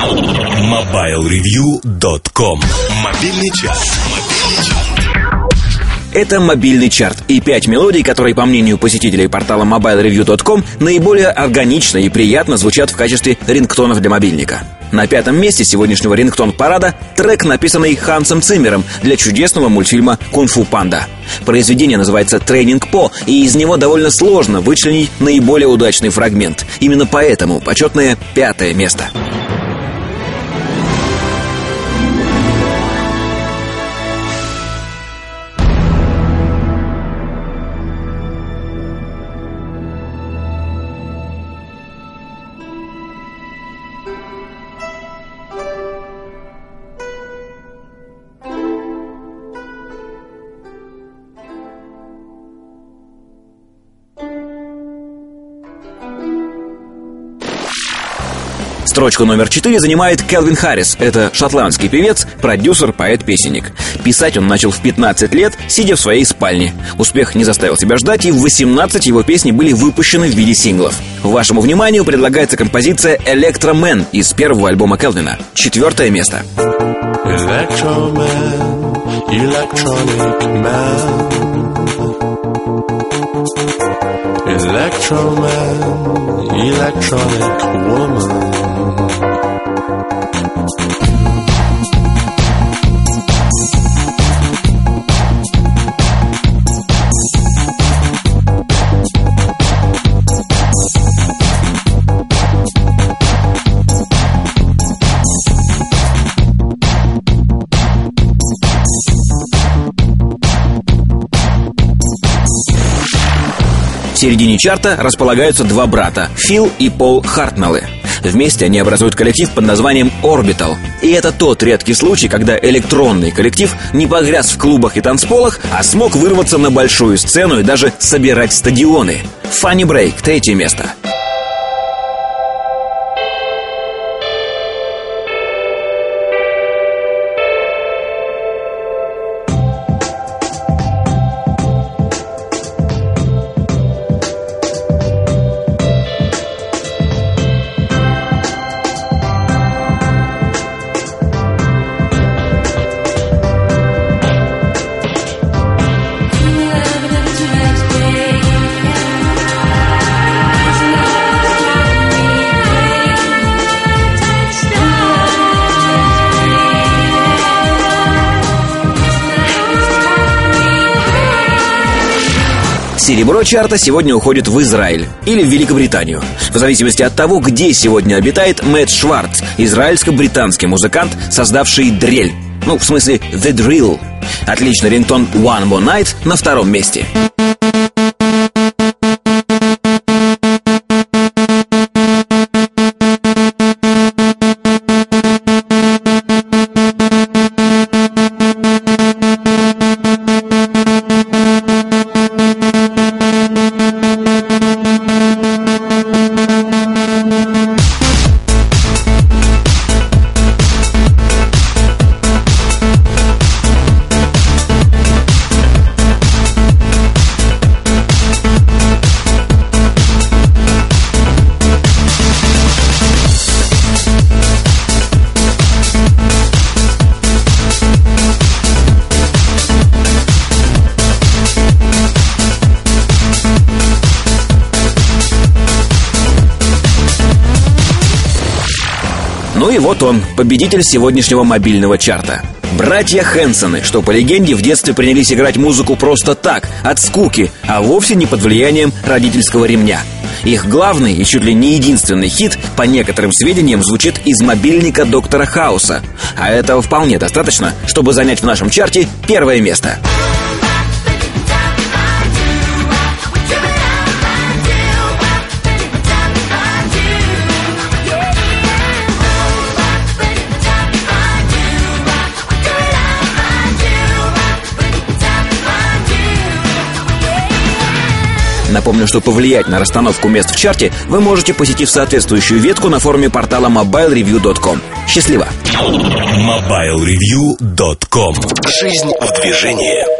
MobileReview.com Мобильный час. Это мобильный чарт и пять мелодий, которые, по мнению посетителей портала mobilereview.com, наиболее органично и приятно звучат в качестве рингтонов для мобильника. На пятом месте сегодняшнего рингтон-парада трек, написанный Хансом Циммером для чудесного мультфильма «Кунг-фу панда». Произведение называется «Тренинг По», и из него довольно сложно вычленить наиболее удачный фрагмент. Именно поэтому почетное пятое место. Строчку номер четыре занимает Келвин Харрис. Это шотландский певец, продюсер, поэт-песенник. Писать он начал в 15 лет, сидя в своей спальне. Успех не заставил себя ждать, и в 18 его песни были выпущены в виде синглов. Вашему вниманию предлагается композиция «Электромен» из первого альбома Келвина. Четвертое место. Electroman, electronic woman. Середине чарта располагаются два брата – Фил и Пол Хартнеллы. Вместе они образуют коллектив под названием Orbital. И это тот редкий случай, когда электронный коллектив не погряз в клубах и танцполах, а смог вырваться на большую сцену и даже собирать стадионы. Funny Break – третье место – Серебро чарта сегодня уходит в Израиль или в Великобританию. В зависимости от того, где сегодня обитает Мэтт Шварц, израильско-британский музыкант, создавший дрель. Ну, в смысле, The Drill. Отличный рингтон One More Night на втором месте. Ну и вот он, победитель сегодняшнего мобильного чарта. Братья Хэнсоны, что по легенде в детстве принялись играть музыку просто так, от скуки, а вовсе не под влиянием родительского ремня. Их главный и чуть ли не единственный хит, по некоторым сведениям, звучит из мобильника доктора Хауса. А этого вполне достаточно, чтобы занять в нашем чарте первое место. Напомню, что повлиять на расстановку мест в чарте вы можете, посетив соответствующую ветку на форуме портала mobilereview.com. Счастливо! mobilereview.com Жизнь в движении